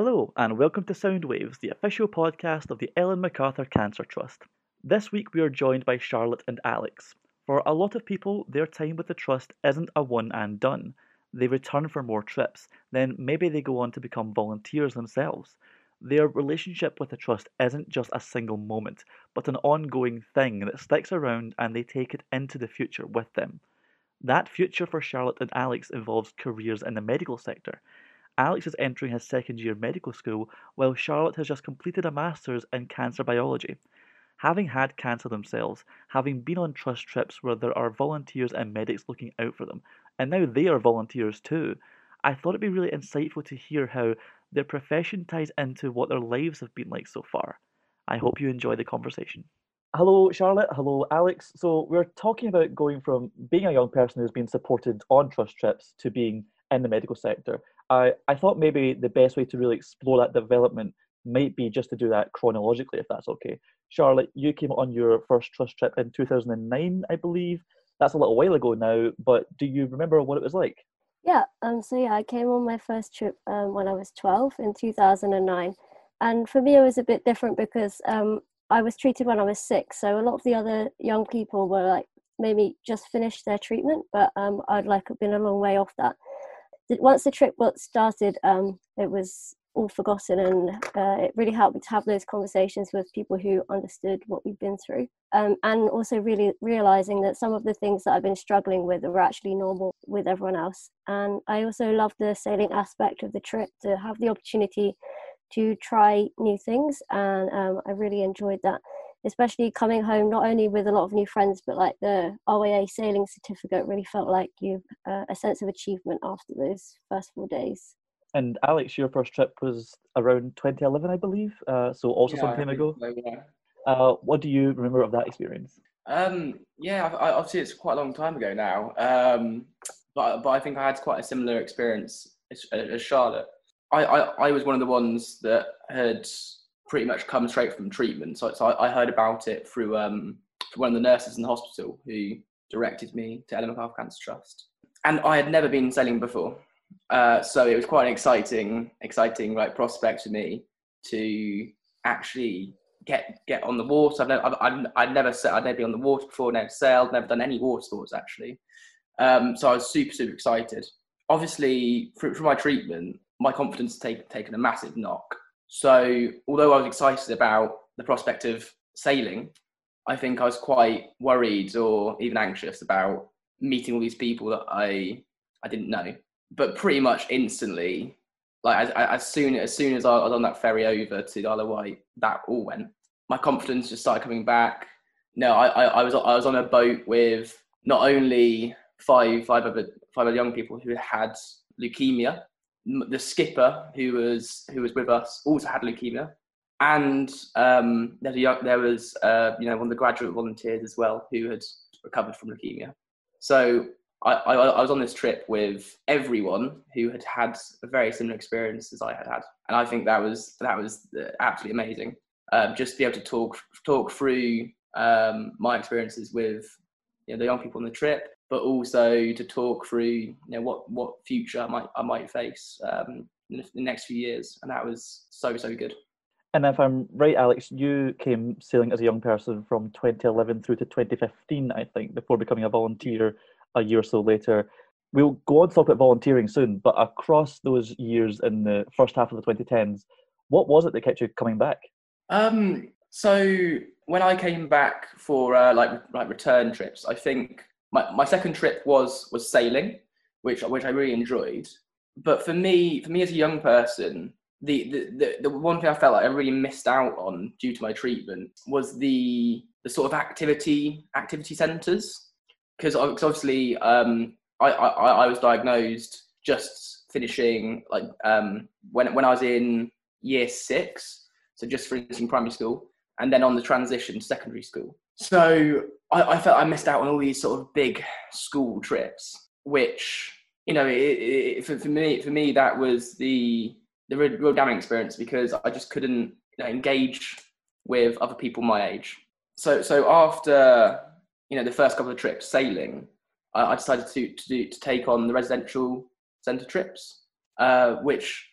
Hello, and welcome to Soundwaves, the official podcast of the Ellen MacArthur Cancer Trust. This week we are joined by Charlotte and Alex. For a lot of people, their time with the Trust isn't a one and done. They return for more trips, then maybe they go on to become volunteers themselves. Their relationship with the Trust isn't just a single moment, but an ongoing thing that sticks around and they take it into the future with them. That future for Charlotte and Alex involves careers in the medical sector. Alex is entering his second year medical school, while Charlotte has just completed a master's in cancer biology. Having had cancer themselves, having been on trust trips where there are volunteers and medics looking out for them, and now they are volunteers too, I thought it'd be really insightful to hear how their profession ties into what their lives have been like so far. I hope you enjoy the conversation. Hello, Charlotte. Hello, Alex. So, we're talking about going from being a young person who's been supported on trust trips to being in the medical sector. I, I thought maybe the best way to really explore that development might be just to do that chronologically, if that's okay. Charlotte, you came on your first trust trip in 2009, I believe. That's a little while ago now, but do you remember what it was like? Yeah, um, so yeah, I came on my first trip um, when I was 12 in 2009. And for me, it was a bit different because um, I was treated when I was six. So a lot of the other young people were like maybe just finished their treatment, but um, I'd like been a long way off that once the trip started, um, it was all forgotten, and uh, it really helped me to have those conversations with people who understood what we've been through, um, and also really realizing that some of the things that I've been struggling with were actually normal with everyone else. And I also love the sailing aspect of the trip to have the opportunity to try new things, and um, I really enjoyed that especially coming home not only with a lot of new friends but like the RYA sailing certificate really felt like you uh, a sense of achievement after those first four days. And Alex, your first trip was around 2011, I believe. Uh, so also yeah, some time ago. So, yeah. uh, what do you remember of that experience? Um, yeah, I, obviously it's quite a long time ago now. Um, but but I think I had quite a similar experience as, as Charlotte. I, I, I was one of the ones that had pretty much come straight from treatment. So, so I, I heard about it through um, one of the nurses in the hospital who directed me to Ellen MacArthur Cancer Trust. And I had never been sailing before. Uh, so it was quite an exciting, exciting like prospect for me to actually get get on the water. I've never, I've, I'd never I'd never been on the water before, never sailed, never done any water sports actually. Um, so I was super super excited. Obviously, through my treatment, my confidence has take, taken a massive knock. So, although I was excited about the prospect of sailing, I think I was quite worried or even anxious about meeting all these people that I I didn't know. But pretty much instantly, like as, as soon as soon as I was on that ferry over to the Isle of Wight, that all went. My confidence just started coming back. No, I, I, I was I was on a boat with not only five five other five other young people who had leukemia, the skipper who was who was with us also had leukemia, and um, there's a young, there was uh, you know one of the graduate volunteers as well who had recovered from leukemia. So I, I, I, was on this trip with everyone who had had a very similar experience as I had had, and I think that was that was absolutely amazing. Um, just to be able to talk talk through um, my experiences with you know, the young people on the trip, but also to talk through you know what what future I might I might face um, in the next few years, and that was so so good. And if I'm right, Alex, you came sailing as a young person from 2011 through to 2015, I think, before becoming a volunteer a year or so later. We'll go on to talk about volunteering soon, but across those years in the first half of the 2010s, what was it that kept you coming back? Um, so when I came back for uh, like like return trips, I think my, my second trip was was sailing, which which I really enjoyed. But for me, for me as a young person, the, the, the, the one thing I felt like I really missed out on due to my treatment was the the sort of activity activity centres because obviously um, I, I, I was diagnosed just finishing like um, when when I was in year six, so just finishing primary school, and then on the transition to secondary school. So I, I, felt I missed out on all these sort of big school trips, which you know, it, it, for, for, me, for me, that was the the real, damning experience because I just couldn't you know, engage with other people my age. So, so after you know the first couple of trips sailing, I, I decided to to, do, to take on the residential centre trips, uh, which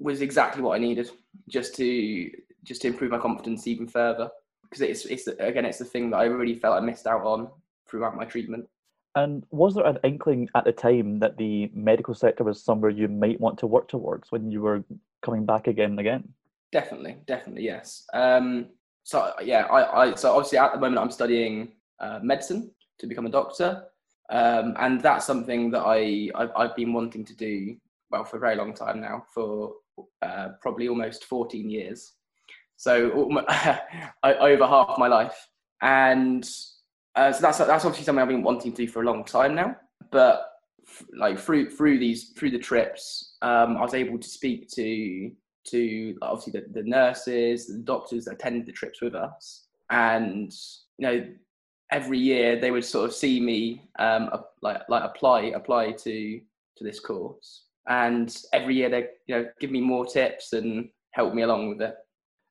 was exactly what I needed just to just to improve my confidence even further because it's it's again it's the thing that I really felt I missed out on throughout my treatment. And was there an inkling at the time that the medical sector was somewhere you might want to work towards when you were coming back again and again? Definitely, definitely, yes. Um, so yeah, I, I so obviously at the moment I'm studying uh, medicine to become a doctor, um, and that's something that I I've, I've, been wanting to do well for a very long time now, for uh, probably almost 14 years. So over half my life, and uh, so that's that's obviously something I've been wanting to do for a long time now. But like through through these through the trips, um, I was able to speak to to obviously the, the nurses, the doctors that attended the trips with us, and you know every year they would sort of see me um, like like apply apply to to this course, and every year they you know give me more tips and help me along with it.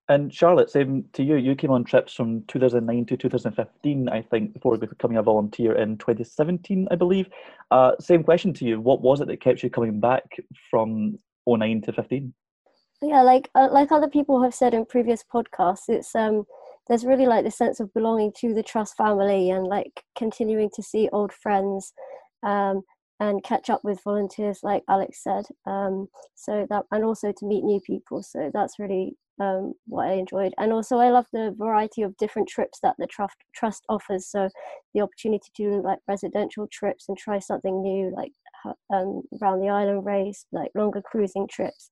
And Charlotte, same to you. You came on trips from 2009 to 2015, I think, before becoming a volunteer in 2017, I believe. Uh, same question to you. What was it that kept you coming back from 09 to 15? Yeah, like uh, like other people have said in previous podcasts, it's um there's really like the sense of belonging to the trust family and like continuing to see old friends um, and catch up with volunteers like alex said um, so that and also to meet new people so that's really um, what i enjoyed and also i love the variety of different trips that the trust trust offers so the opportunity to do like residential trips and try something new like um, around the island race like longer cruising trips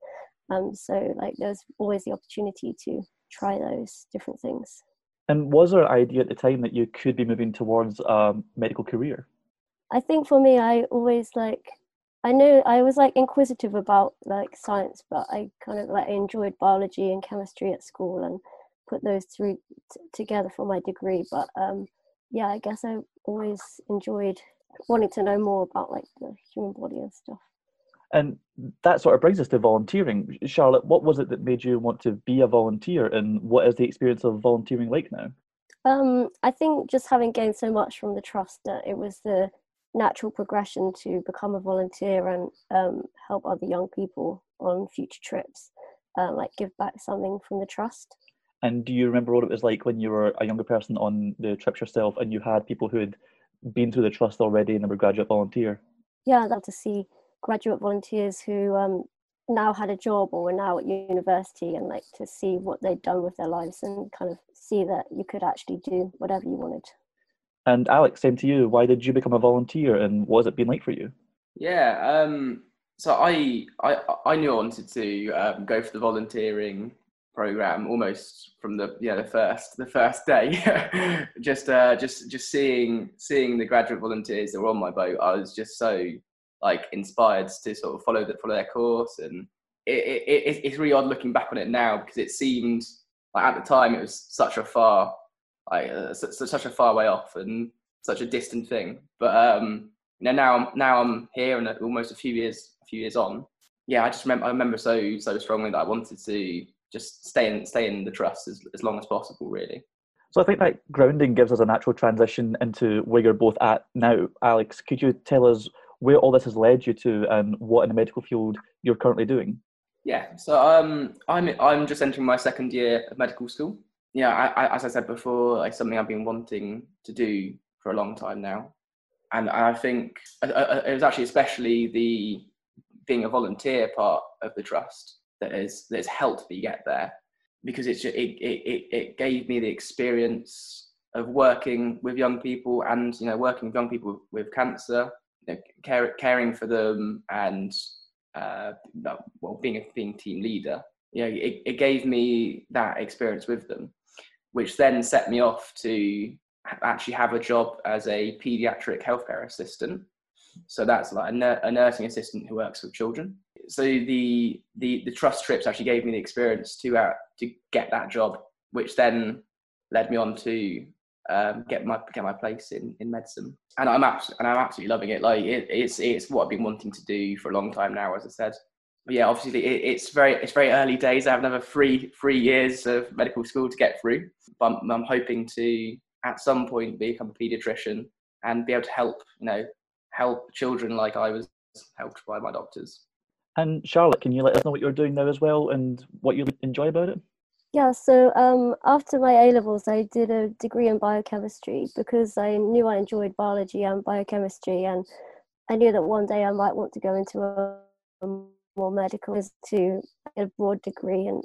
um, so like there's always the opportunity to try those different things. And was there an idea at the time that you could be moving towards a medical career? I think for me, I always like, I know I was like inquisitive about like science, but I kind of like enjoyed biology and chemistry at school and put those three t- together for my degree. But um, yeah, I guess I always enjoyed wanting to know more about like the human body and stuff. And that sort of brings us to volunteering. Charlotte, what was it that made you want to be a volunteer, and what is the experience of volunteering like now? Um, I think just having gained so much from the trust that it was the natural progression to become a volunteer and um, help other young people on future trips, uh, like give back something from the trust. And do you remember what it was like when you were a younger person on the trips yourself and you had people who had been through the trust already and were graduate volunteer? Yeah, I'd love to see graduate volunteers who um, now had a job or were now at university and like to see what they'd done with their lives and kind of see that you could actually do whatever you wanted. And Alex, same to you. Why did you become a volunteer and what has it been like for you? Yeah, um, so I, I I knew I wanted to um, go for the volunteering program almost from the yeah the first the first day. just uh, just just seeing seeing the graduate volunteers that were on my boat, I was just so like inspired to sort of follow that follow their course and it, it, it's really odd looking back on it now because it seemed like at the time it was such a far like uh, such, such a far way off and such a distant thing but um you know now I'm now I'm here and almost a few years a few years on yeah I just remember I remember so so strongly that I wanted to just stay in stay in the trust as, as long as possible really so I think that grounding gives us a natural transition into where you're both at now Alex could you tell us where all this has led you to and what in the medical field you're currently doing. Yeah, so um, I'm I'm just entering my second year of medical school. Yeah, I, I, as I said before, it's something I've been wanting to do for a long time now, and I think uh, it was actually especially the being a volunteer part of the trust that helped me get there. Because it, it it it gave me the experience of working with young people and you know working with young people with cancer care, caring for them and uh, well being a being team leader. You know it, it gave me that experience with them which then set me off to actually have a job as a pediatric healthcare assistant so that's like a, a nursing assistant who works with children so the the the trust trips actually gave me the experience to uh, to get that job which then led me on to um, get my get my place in, in medicine. And I'm absolutely and I'm absolutely loving it. Like it, it's it's what I've been wanting to do for a long time now, as I said. But yeah, obviously it, it's very it's very early days. I have another three three years of medical school to get through. But I'm, I'm hoping to at some point become a paediatrician and be able to help you know help children like I was helped by my doctors. And Charlotte, can you let us know what you're doing now as well and what you enjoy about it? Yeah, so um, after my A levels, I did a degree in biochemistry because I knew I enjoyed biology and biochemistry, and I knew that one day I might want to go into a, a more medical is to get a broad degree and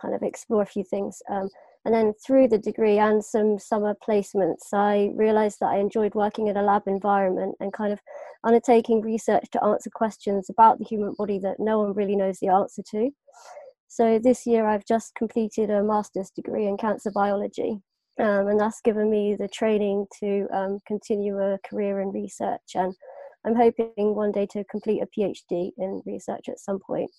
kind of explore a few things. Um, and then through the degree and some summer placements, I realized that I enjoyed working in a lab environment and kind of undertaking research to answer questions about the human body that no one really knows the answer to. So this year I've just completed a master's degree in cancer biology. Um, and that's given me the training to um, continue a career in research. And I'm hoping one day to complete a PhD in research at some point.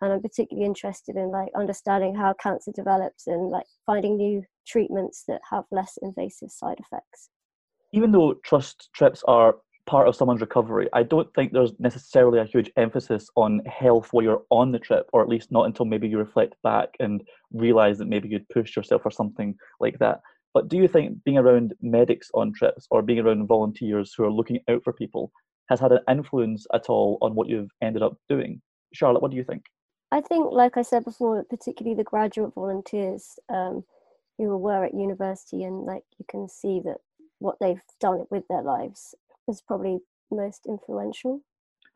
and I'm particularly interested in like understanding how cancer develops and like finding new treatments that have less invasive side effects. Even though trust trips are part of someone's recovery, I don't think there's necessarily a huge emphasis on health while you're on the trip, or at least not until maybe you reflect back and realize that maybe you'd pushed yourself or something like that. But do you think being around medics on trips or being around volunteers who are looking out for people has had an influence at all on what you've ended up doing? Charlotte, what do you think? I think, like I said before, particularly the graduate volunteers um, who were at university, and like you can see that what they've done with their lives is probably most influential.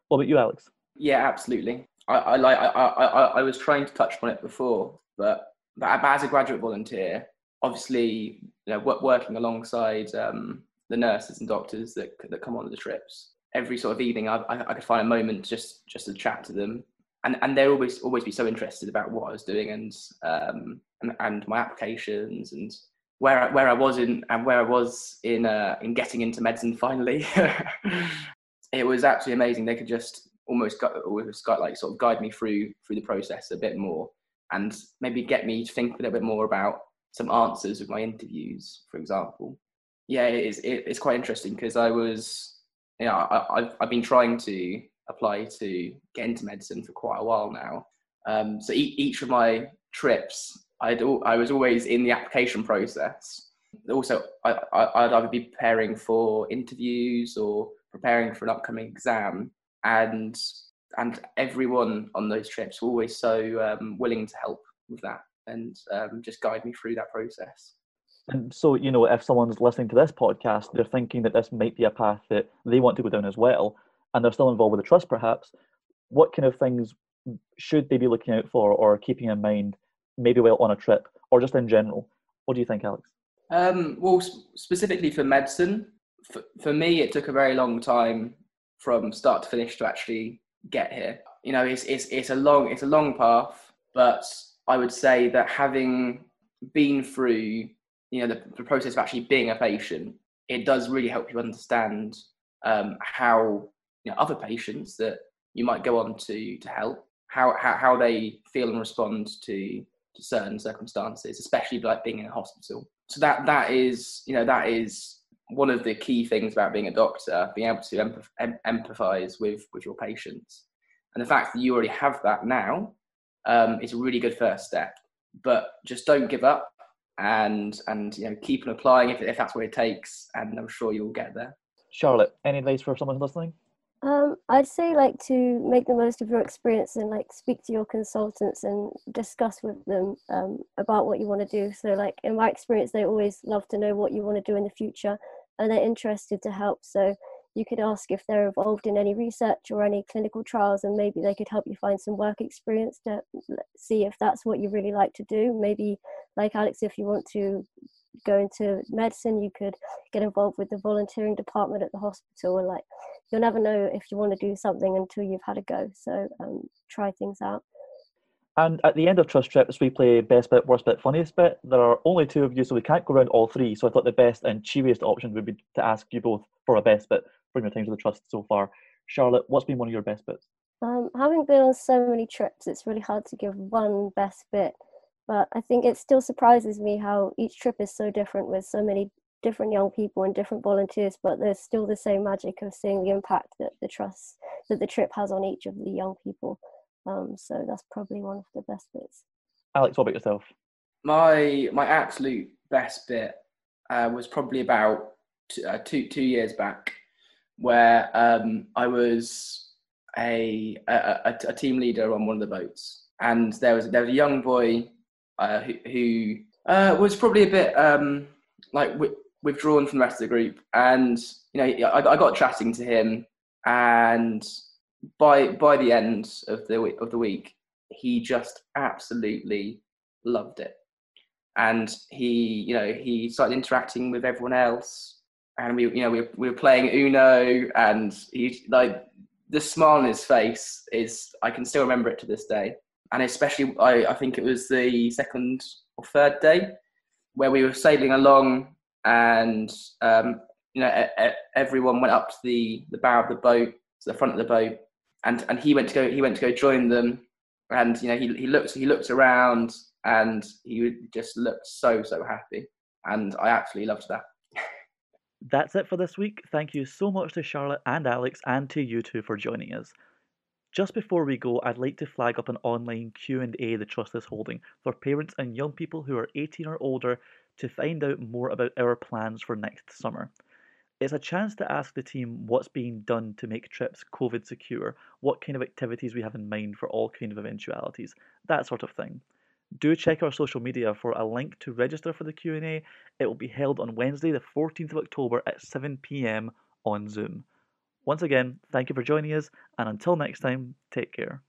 What about you, Alex? Yeah, absolutely. I, I like. I, I, I was trying to touch on it before, but, but as a graduate volunteer, obviously, you know, working alongside um, the nurses and doctors that that come on the trips, every sort of evening, I, I, I could find a moment just just to chat to them and and they'll always always be so interested about what I was doing and um, and, and my applications and where I, where I was in and where I was in uh, in getting into medicine finally. it was absolutely amazing. They could just almost got, almost got like sort of guide me through through the process a bit more and maybe get me to think a little bit more about some answers of my interviews, for example. Yeah, it is. It, it's quite interesting because I was, know, I, I've I've been trying to apply to get into medicine for quite a while now. Um, so each, each of my trips, I'd, I was always in the application process. Also, I, would either be preparing for interviews or preparing for an upcoming exam, and and everyone on those trips were always so um, willing to help with that and um, just guide me through that process. And so, you know, if someone's listening to this podcast, they're thinking that this might be a path that they want to go down as well and they're still involved with the trust perhaps what kind of things should they be looking out for or keeping in mind maybe while on a trip or just in general? What do you think alex? Um, well specifically for medicine for, for me it took a very long time from start to finish to actually get here. You know it's, it's, it's a long it's a long path but i would say that having been through you know the, the process of actually being a patient it does really help you understand um, how you know, other patients that you might go on to to help, how how, how they feel and respond to to certain circumstances, especially like being in a hospital. So that that is you know that is one of the key things about being a doctor, being able to empath- empathize with with your patients, and the fact that you already have that now um, is a really good first step. But just don't give up, and and you know keep on applying if if that's what it takes, and I'm sure you'll get there. Charlotte, any advice for someone listening? Um, I'd say like to make the most of your experience and like speak to your consultants and discuss with them um, about what you want to do. So like in my experience, they always love to know what you want to do in the future, and they're interested to help. So you could ask if they're involved in any research or any clinical trials, and maybe they could help you find some work experience to see if that's what you really like to do. Maybe like Alex, if you want to go into medicine, you could get involved with the volunteering department at the hospital and like you'll never know if you want to do something until you've had a go. So um, try things out. And at the end of Trust Trips, we play best bit, worst bit, funniest bit. There are only two of you, so we can't go around all three. So I thought the best and cheeriest option would be to ask you both for a best bit from your times with the Trust so far. Charlotte, what's been one of your best bits? Um, having been on so many trips, it's really hard to give one best bit. But I think it still surprises me how each trip is so different with so many different young people and different volunteers, but there's still the same magic of seeing the impact that the trust that the trip has on each of the young people. Um, so that's probably one of the best bits. Alex, what about yourself? My my absolute best bit uh, was probably about two, uh, two two years back, where um, I was a, a, a team leader on one of the boats, and there was there was a young boy uh, who, who uh, was probably a bit um, like w- withdrawn from the rest of the group, and you know I, I got chatting to him, and by by the end of the of the week, he just absolutely loved it, and he you know he started interacting with everyone else, and we you know we were, we were playing Uno, and he like the smile on his face is I can still remember it to this day, and especially I I think it was the second or third day where we were sailing along and um, you know everyone went up to the the bow of the boat to the front of the boat and and he went to go he went to go join them. And you know he he looked he looked around and he just looked so so happy. And I absolutely loved that. That's it for this week. Thank you so much to Charlotte and Alex and to you two for joining us. Just before we go, I'd like to flag up an online Q&A the trust is holding for parents and young people who are 18 or older to find out more about our plans for next summer. It's a chance to ask the team what's being done to make trips COVID secure, what kind of activities we have in mind for all kind of eventualities, that sort of thing. Do check our social media for a link to register for the Q&A. It will be held on Wednesday the 14th of October at 7 p.m. on Zoom. Once again, thank you for joining us, and until next time, take care.